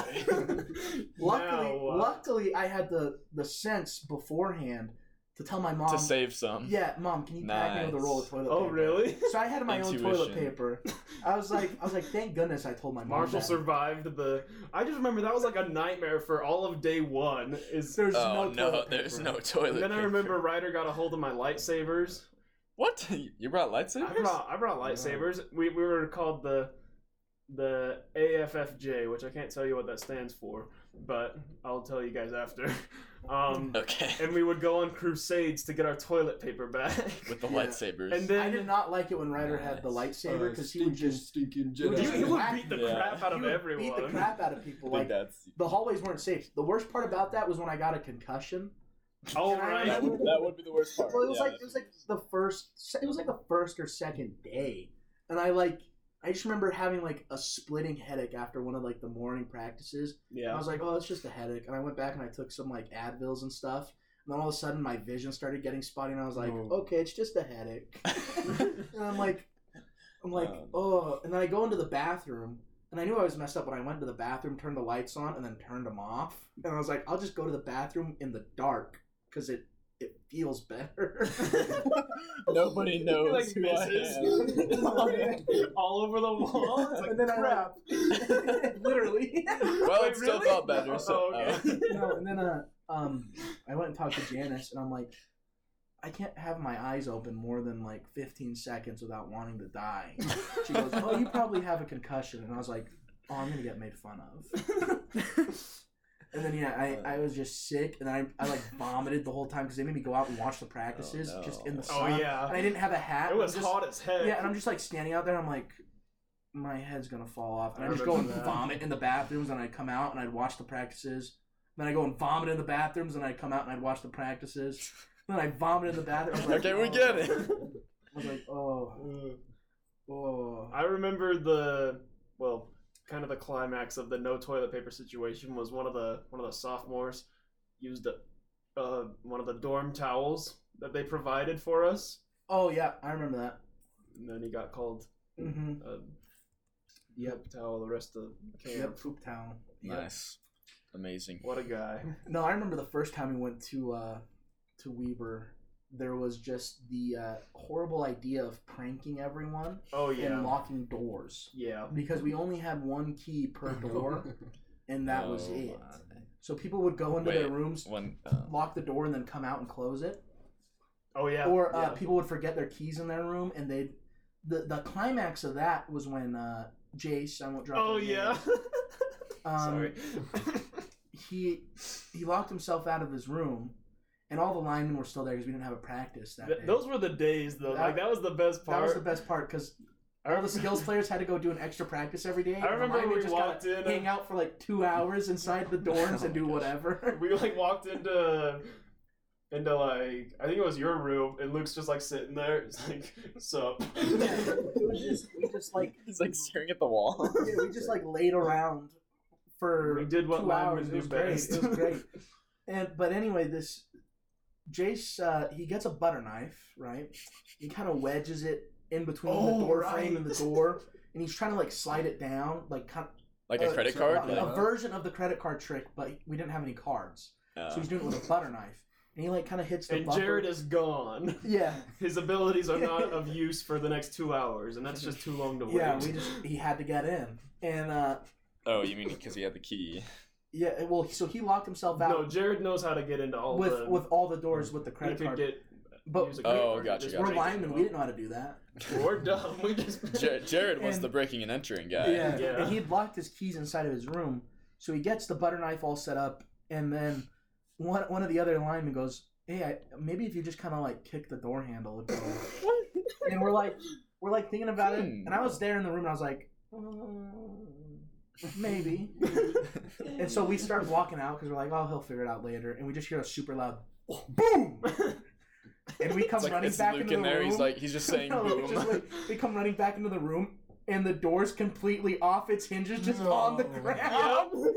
Luckily, Now, uh, luckily, I had the the sense beforehand to tell my mom to save some. Yeah, mom, can you pack me with a roll of toilet paper? Oh, paper? really? So I had my own toilet paper. I was like, I was like, thank goodness I told my mom. Marshall that. survived the. I just remember that was like a nightmare for all of day one. Is There's Oh no no, toilet there's paper. no toilet. and then I remember Ryder got a hold of my lightsabers. What? You brought lightsabers? I brought I brought lightsabers. We, we were called the the AFFJ, which I can't tell you what that stands for, but I'll tell you guys after. Um, Okay. and we would go on crusades to get our toilet paper back. With the Yeah. lightsabers. and then I did not like it when Ryder had the Nice. lightsaber Uh, because he would just stinking he would Jedi. he, he would beat the Yeah. crap out he of would everyone. beat the crap out of people. I Like that's the hallways weren't safe. The worst part about that was when I got a concussion. Oh And right. that would, that would be the worst part. Well, it was yeah, like it was like the first. It was like the first or second day, and I like. I just remember having like a splitting headache after one of like the morning practices. And I was like, oh, it's just a headache. And I went back and I took some like Advils and stuff. And then all of a sudden my vision started getting spotty and I was like, Oh. okay, it's just a headache. and I'm like, I'm like, Um. oh. And then I go into the bathroom and I knew I was messed up when I went to the bathroom, turned the lights on, and then turned them off. And I was like, I'll just go to the bathroom in the dark because it it feels better. Nobody knows like who I misses am. all over the wall. It's like, and then I crap. literally. Well, Wait, it still really? felt better. So, Oh, okay. no, and then uh, um, I went and talked to Janice, and I'm like, I can't have my eyes open more than like 15 seconds without wanting to die. She goes, "Oh, you probably have a concussion," and I was like, "Oh, I'm gonna get made fun of." And then yeah, I, uh, I was just sick, and I, I like vomited the whole time because they made me go out and watch the practices Oh, no. just in the sun. Oh sun. yeah. And I didn't have a hat. It was just- hot as heck. Yeah, and I'm just like standing out there. And I'm like, my head's gonna fall off, and I, I just go and that. vomit in the bathrooms, and I'd come out and I'd watch the practices. Then I go and vomit in the bathrooms, and I'd come out and I'd watch the practices. Then I vomit in the bathroom. Like, Okay, we oh. get it. I was like, oh, oh. I remember the well, kind of the climax of the no toilet paper situation was one of the one of the sophomores used a uh, one of the dorm towels that they provided for us, Oh yeah, I remember that. and then he got called Mm-hmm. a Yep. poop towel the rest of camp. Yep. Poop towel. Yep. Nice. Amazing. What a guy! No, I remember the first time we went to uh, to Weber. There was just the uh, horrible idea of pranking everyone Oh yeah, and locking doors yeah. because we only had one key per door, and that was Oh, it. my. So people would go into their rooms, When uh, lock the door, and then come out and close it. Oh yeah. or uh, yeah. people would forget their keys in their room, and they'd. the the climax of that was when uh, Jace, I won't drop. Oh his name, yeah. Um, Sorry. he he locked himself out of his room, and all the linemen were still there because we didn't have a practice that Th- day. those were the days though. That- like that was the best part. that was the best part because I all remember the skills players had to go do an extra practice every day. and the remember we just walked gotta in hang out for like two hours inside the oh dorms Oh and do gosh. whatever. we like walked into into like I think it was your room and Luke's just like sitting there. It's like, sup? it was just we just like he's like staring at the wall. yeah, we just like laid around for we did what two linemen hours. It do was great. best. It was great. And but anyway, this Jace uh, he gets a butter knife, right? He kind of wedges it in between Oh, the door right. frame and the door, and he's trying to like slide it down, like kind of, like a Uh, credit so- card. of, Yeah. A version of the credit card trick, but we didn't have any cards, uh, so he's doing it with a butter knife, and he like kind of hits the and bumper. Jared is gone. yeah, His abilities are not of use for the next two hours, and that's just too long to wait. yeah. We just he had to get in, and uh, oh, you mean because he had the key? Yeah. Well, so he locked himself out no, Jared knows how to get into all with the. with all the doors with the he credit could card. get. But use a Oh, credit gotcha, gotcha. we're break it. linemen. We didn't know how to do that. We're dumb. We just. Jar- Jared was And- the breaking and entering guy. Yeah. Yeah. And he'd locked his keys inside of his room. So he gets the butter knife all set up, and then one one of the other linemen goes, "Hey, I, maybe if you just kind of like kick the door handle." it'd be all right." and we're like, we're like thinking about it, Hmm. and I was there in the room, and I was like, "Uh, maybe. and so we start walking out because we're like, oh, he'll figure it out later, and we just hear a super loud oh, boom, and we come like running back Luke into in the there. room. He's like he's just saying No, boom. just like, we come running back into the room, and the door's completely off its hinges, just on the No. ground. we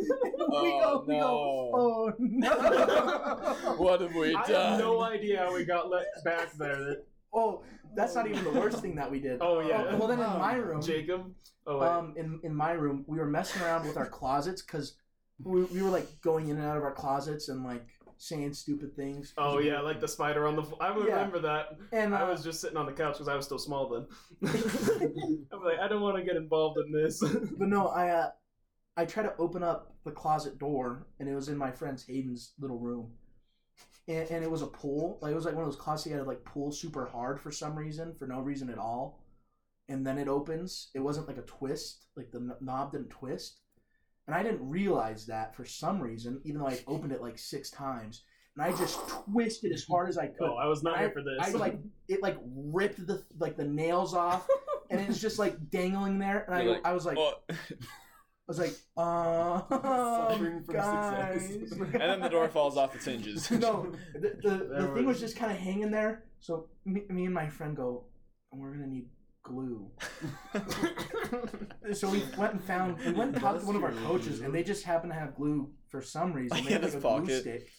Oh, go, we go, oh, oh no. what have we I done? have no idea how we got let back there. Oh, that's not even the worst thing that we did. Oh, yeah. well, then in my room, Jacob. Oh wait. um, in in my room, we were messing around with our closets because we, we were like going in and out of our closets and like saying stupid things. oh yeah, like the spider on the. Fl- I would Yeah. remember that. and uh, I was just sitting on the couch because I was still small then. I'm like, I don't want to get involved in this. But no, I uh, I tried to open up the closet door, and it was in my friend's Hayden's little room, and, and it was a pull. Like it was like one of those closets you had to like pull super hard for some reason, for no reason at all, and then it opens. It wasn't like a twist, like the knob didn't twist, and I didn't realize that for some reason, even though I opened it like six times, and I just twisted as hard as I could. oh, I was not I, here for this. I like it like ripped the like the nails off, and it's just like dangling there. And I, You're like, I was like, "What?" I was like, uh, Suffering from guys. success. and then the door falls off its hinges. no, the, the, the There thing was was- just kind of hanging there. So me, me and my friend go, and we're gonna need glue. So we went and found, we went and talked to one of our coaches, and they just happened to have glue for some reason. They In had like his a glue stick,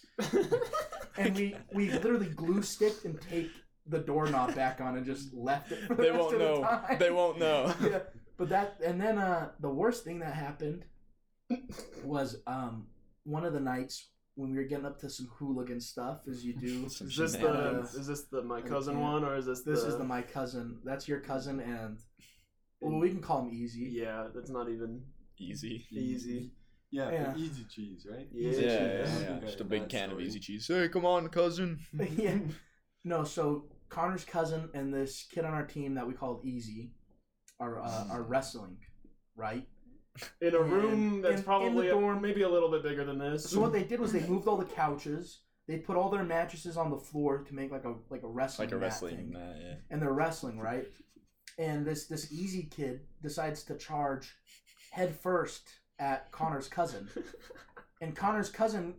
and we we literally glue sticked and taped the doorknob back on and just left it. For the they rest won't of the know. time. They won't know. yeah, but that and then uh the worst thing that happened was um one of the nights when we were getting up to some hooligan stuff as you do. Is this the shenanigans. is this the my cousin can't. one or is this This the, is the my cousin. That's your cousin and well we can call him Easy. yeah that's not even Easy. easy Yeah, Yeah. easy cheese, right? Yeah, Yeah, Easy yeah, cheese. yeah. Okay, Just a big that can of easy cheese. Hey, come on, cousin. yeah. No, so Connor's cousin and this kid on our team that we called Easy are uh, are wrestling, right? in a And room that's in- in probably the a- dorm- maybe a little bit bigger than this. So what they did was they moved all the couches. They put all their mattresses on the floor to make like a like a wrestling Like a mat wrestling thing. mat, yeah. and they're wrestling, right? And this this easy kid decides to charge head first at Connor's cousin, and Connor's cousin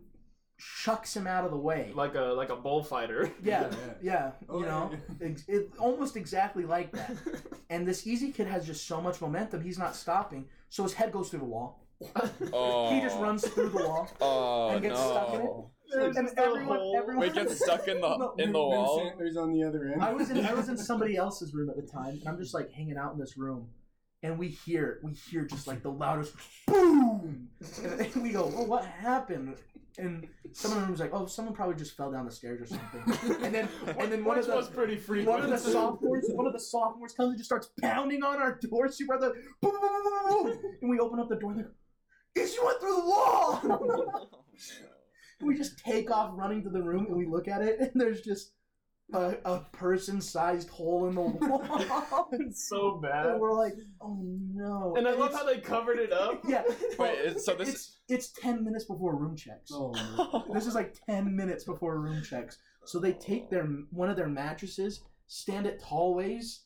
shucks him out of the way. like a like a bullfighter. yeah, Yeah, yeah, Oh, you know, yeah. ex- it, almost exactly like that. And this easy kid has just so much momentum, he's not stopping. So his head goes through the wall. Oh. He just runs through the wall. Oh and gets no. stuck in it. There's and everyone, hole. everyone We get stuck in the No, in the Vince wall. Sandler's on the other end. I was in I was in somebody else's room at the time, and I'm just like hanging out in this room, and we hear we hear just like the loudest boom, and then we go, "Well, what happened?" And someone in the room's like, "Oh, someone probably just fell down the stairs or something." And then and then one of the was pretty frequent. one of the sophomores one of the sophomores comes and just starts pounding on our door super the boom, boom, boom, boom, boom, and we open up the door and they're, "It's you went through the wall." we just take off running to the room and we look at it and there's just a, a person-sized hole in the wall. It's so bad. and we're like, oh no. And I love how they covered it up. Yeah. Wait, it's- so this it's, it's ten minutes before room checks. Oh, no. This is like ten minutes before room checks. So they take their oh. one of their mattresses, stand it tall ways,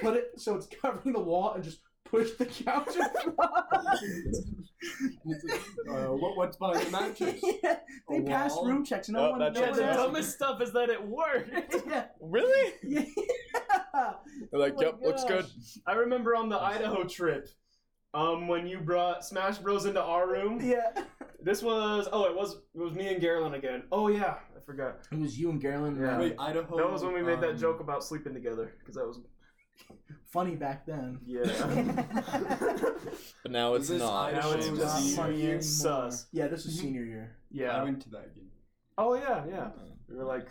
put it so it's covering the wall, and just push the couch across. It's like, uh, what, what's behind the mattress? yeah, they A pass room checks. No Oh, one. that no Yeah, checks one the out. dumbest stuff is that it worked. yeah. really? Yeah. They're like, Oh my yep, looks good. I remember on the Idaho trip, um, when you brought Smash Bros into our room. Yeah. This was oh, it was it was me and Garland again. Oh yeah, I forgot. It was you and Garland. Yeah. Wait, Idaho. That was when we made that um, joke about sleeping together because that was funny back then. yeah. But now it's Is this not. Now it's Idaho just senior funny you sus. Yeah, this is mm-hmm. senior year. Yeah. I went to that game. Oh yeah, yeah. We were like,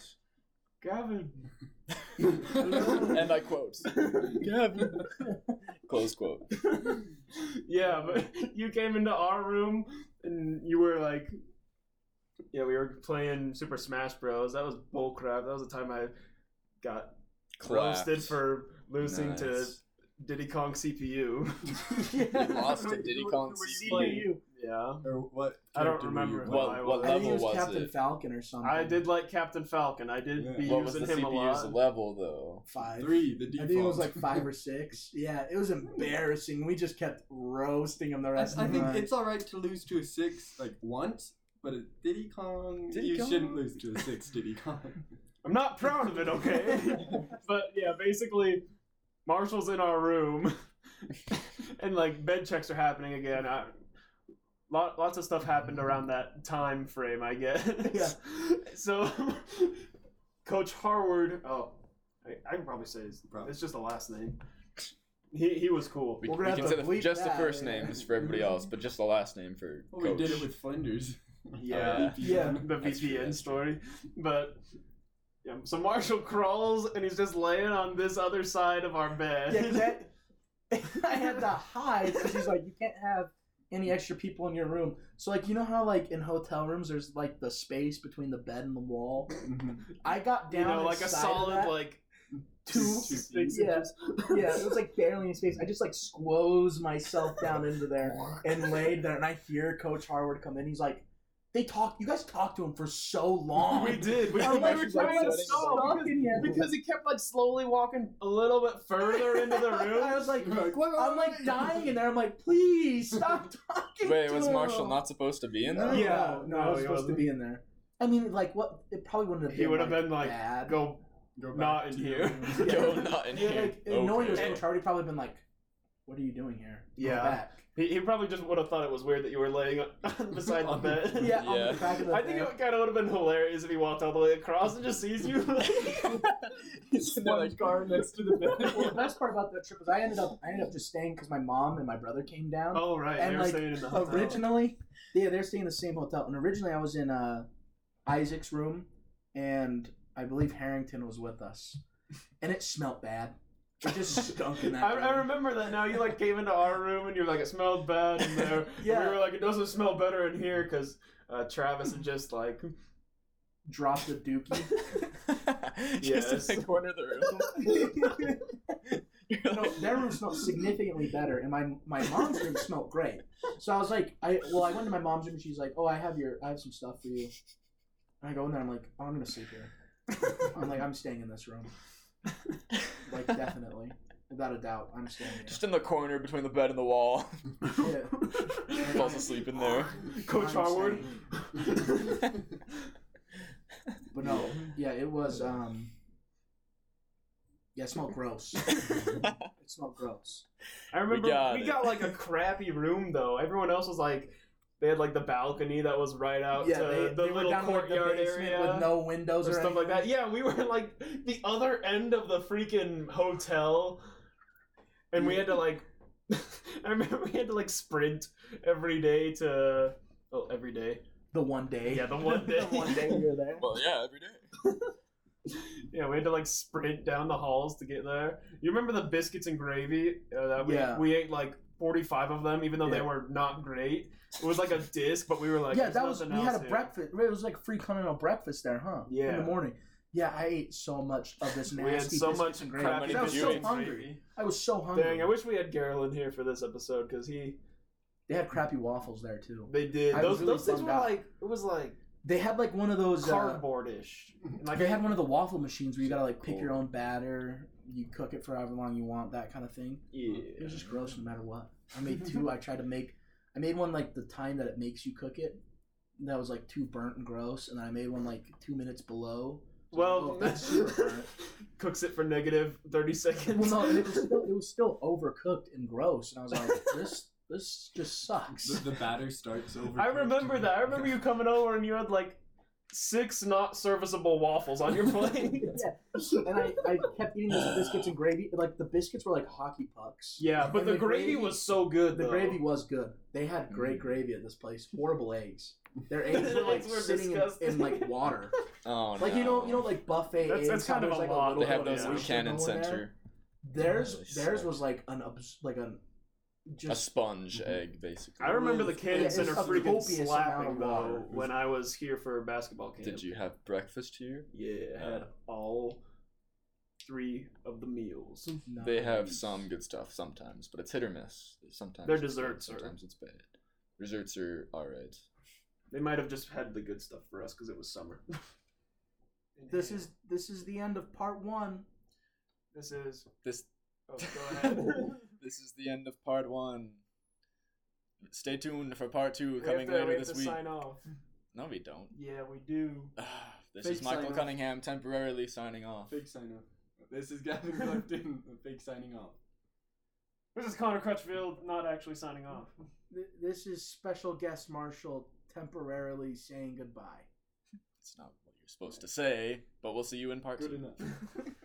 Gavin. and I quote. Gavin. Close quote. yeah, but you came into our room and you were like, yeah, we were playing Super Smash Bros. That was bullcrap. That was the time I got roasted Clapped. for losing to Nice. Diddy Kong CPU. yeah. lost to Diddy Kong Who CPU. yeah. Or what? I don't character you remember playing? What- I what was. I think it level was, was Captain it? Falcon or something. I did like Captain Falcon. I did Yeah. be What was using the him a CPU's lot. level though? five. Three, the I think it was like five or six. Yeah, it was embarrassing. We just kept roasting him the rest I of the time. I think night. it's all right to lose to a six like once, but at Diddy Kong, Diddy you Kong? shouldn't lose to a six Diddy Kong. I'm not proud of it, okay? but yeah, basically, Marshall's in our room, and like bed checks are happening again. I, lot, lots of stuff happened around that time frame, I guess. Yeah. So, Coach Harward. Oh, I, I can probably say his. Probably. It's just the last name. He he was cool. We, We're gonna can have say to the, bleep just the first yeah. names for everybody else, but just the last name for Well, we did it with Flinders. Yeah. Yeah. the That's VPN story. But yeah, so Marshall crawls and he's just laying on this other side of our bed. Yeah, that, I had to hide because he's like, you can't have any extra people in your room. So like, you know how like in hotel rooms, there's like the space between the bed and the wall. Mhm. I got you down know, like a solid like two, six yeah. inches. yeah, it was like barely in space. I just like squoze myself down into there and laid there, and I hear Coach Harward come in. He's like, "They talk. You guys talked to him for so long." We did. We, I'm we like, were "Why trying am to stop stuck because, in because he kept like slowly walking a little bit further into the room. I was like, like, "Wait, wait, I'm like dying in there. I'm like, please stop talking. Wait, to was Marshall him." not supposed to be in there? Yeah, no, no, no, I was supposed wasn't. to be in there. I mean, like, what? It probably wouldn't have He been. would have like, been like, bad. go Go not in here. your room. Go not in Yeah, here. like, and knowing it was Okay. Coach Hardy, probably been like, "What are you doing here? Go Yeah. back." He, he probably just would have thought it was weird that you were laying beside the On the- bed. Yeah, on Yeah. the back of the I think bed. it kind of would have been hilarious if he walked all the way across and just sees you. He's sitting there car next to the well, bed. the best part about that trip is I ended up I ended up just staying because my mom and my brother came down. oh right, And, they were like, staying in the hotel. originally, yeah, they're staying in the same hotel. And originally, I was in uh, Isaac's room, and I believe Harrington was with us, and it smelled bad. It just stunk in that. I, room. I remember that now. You like came into our room and you're like, it smelled bad in there. And Yeah. we were like, it doesn't smell better in here because uh, Travis had just like. dropped a dookie. just Yes. in the corner of the room. You're no, their room smelled significantly better, and my my mom's room smelled great. So I was like, I well, I went to my mom's room, and she's like, "Oh, I have your, I have some stuff for you." And I go in there, I'm like, oh, "I'm gonna sleep here." I'm like, "I'm staying in this room." Like definitely, without a doubt, I'm staying here. just in the corner between the bed and the wall. Yeah. Falls asleep in there. Coach I'm Harward. But no, yeah, it was. um Yeah, it smelled gross. It smelled gross. I remember we got got, like a crappy room though. Everyone else was like They had like the balcony that was right out yeah, to they, the they little down in, like, the courtyard area with no windows or or, stuff like that. Yeah, we were like the other end of the freaking hotel, and we had to like. I remember we had to like sprint every day to. Oh, every day. The one day. Yeah, the one day. the one day you were there. Well, yeah, every day. Yeah, we had to like sprint down the halls to get there. You remember the biscuits and gravy? Uh, that we, Yeah. we ate like 45 of them, even though they were not great. It was like a disc, but we were like, yeah, that was. We had a here." breakfast. It was like free continental breakfast there, huh? Yeah. In the morning. Yeah, I ate so much of this nasty. We had so much and many I was so hungry. I was so hungry. Dang, I wish we had Garland here for this episode because he They had crappy waffles there too. they did I those really those things were out. like it was like They had like one of those. Uh, cardboardish. like they had one of the waffle machines where you gotta like pick Cool. your own batter. You cook it for however long you want, that kind of thing. yeah. It was just gross no matter what. I made two. I tried to make. I made one like the time that it makes you cook it. That was like too burnt and gross, and then I made one like two minutes below. So, Well, oh, that's super burnt. cooks it for negative 30 seconds. Well, no, it was still it was still overcooked and gross, and I was like, this this just sucks. The, the batter starts over. I remember that. I remember you coming over and you had like six not serviceable waffles on your plate. yeah, and I, I kept eating those biscuits and gravy. Like the biscuits were like hockey pucks. yeah, but the, the gravy, gravy- was so good. The though. gravy was good. They had great mm. gravy at this place. Horrible eggs. Their eggs were like were sitting in, in like water. Oh Like no. you know, you know, like buffet That's- eggs. that's kind of there's, a like lot. little they have bit of those in moisture Cannon going there. Center. Theirs, They theirs was like an like an A just sponge mm-hmm. egg, basically. I remember the Yeah, Cannon it's Center freaking copious amount slapping though when I was here for basketball camp. Did you have breakfast here? Yeah, I had oh. all three of the meals. They have some good stuff sometimes, but it's hit or miss. Sometimes Their it's good, desserts are- Sometimes it's bad. Desserts are alright. They might have just had the good stuff for us because it was summer. This is this is the end of part one. this is. This Oh, go ahead. this is the end of part one. Stay tuned for part two We have coming to- we later have this to week. sign off. No, we don't. Yeah, we do. this Fake is Michael sign-off. Cunningham temporarily signing off. Fake sign off. This is Gavin Clifton. fake signing off. This is Connor Crutchfield, not actually signing off. This is special guest Marshall temporarily saying goodbye. It's not what you're supposed to say, but we'll see you in part Good two. enough.